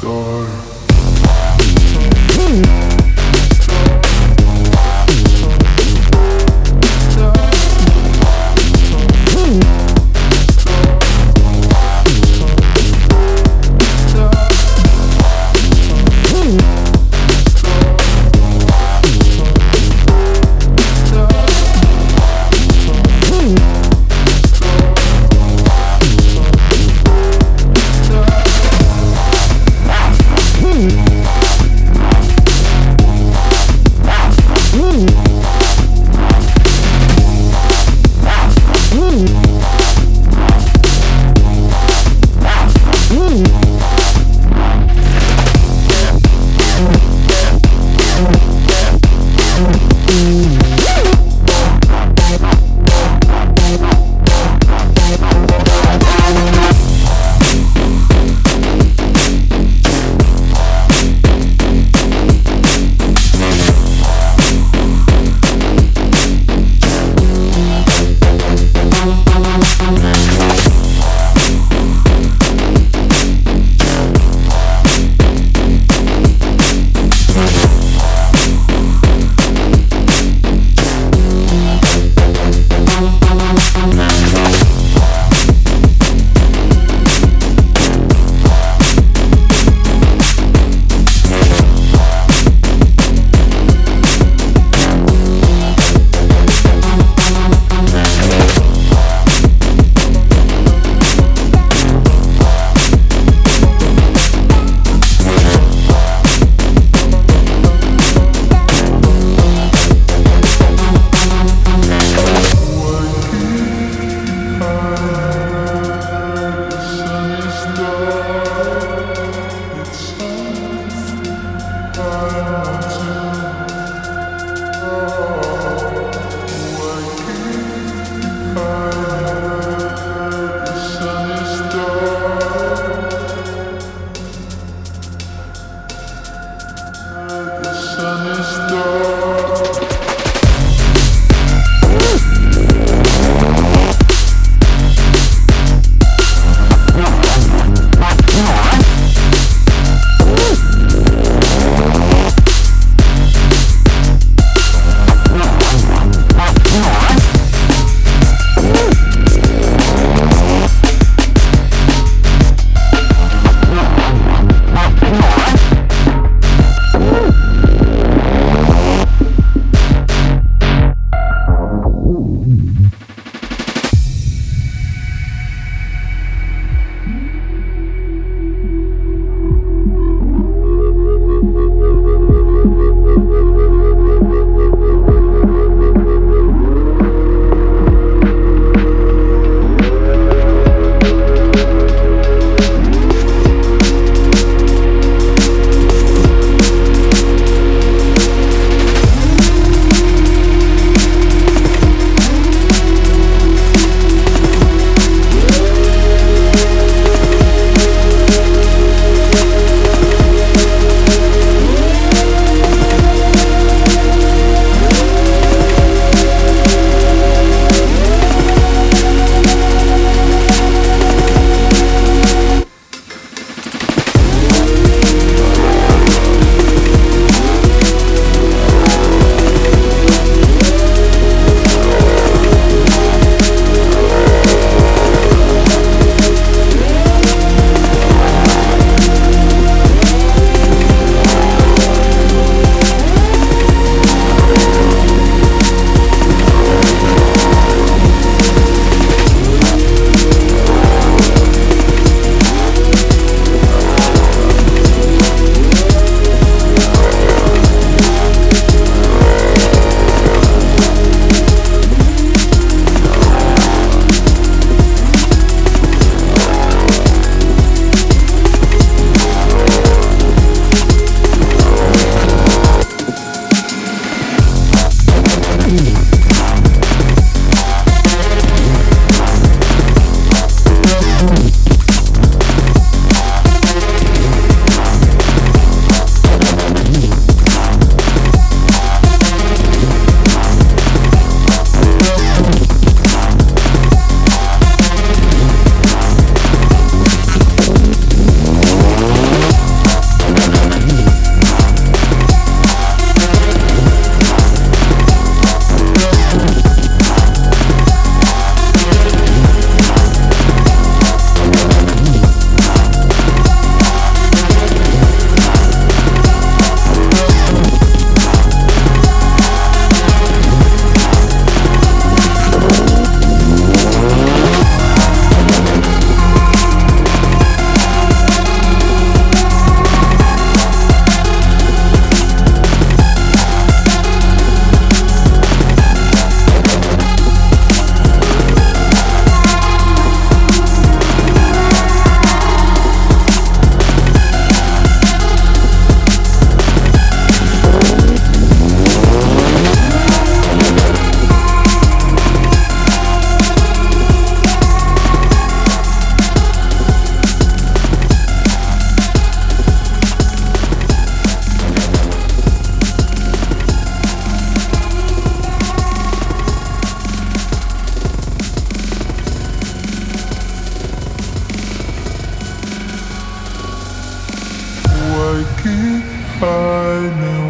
die. sun is dark. keep by.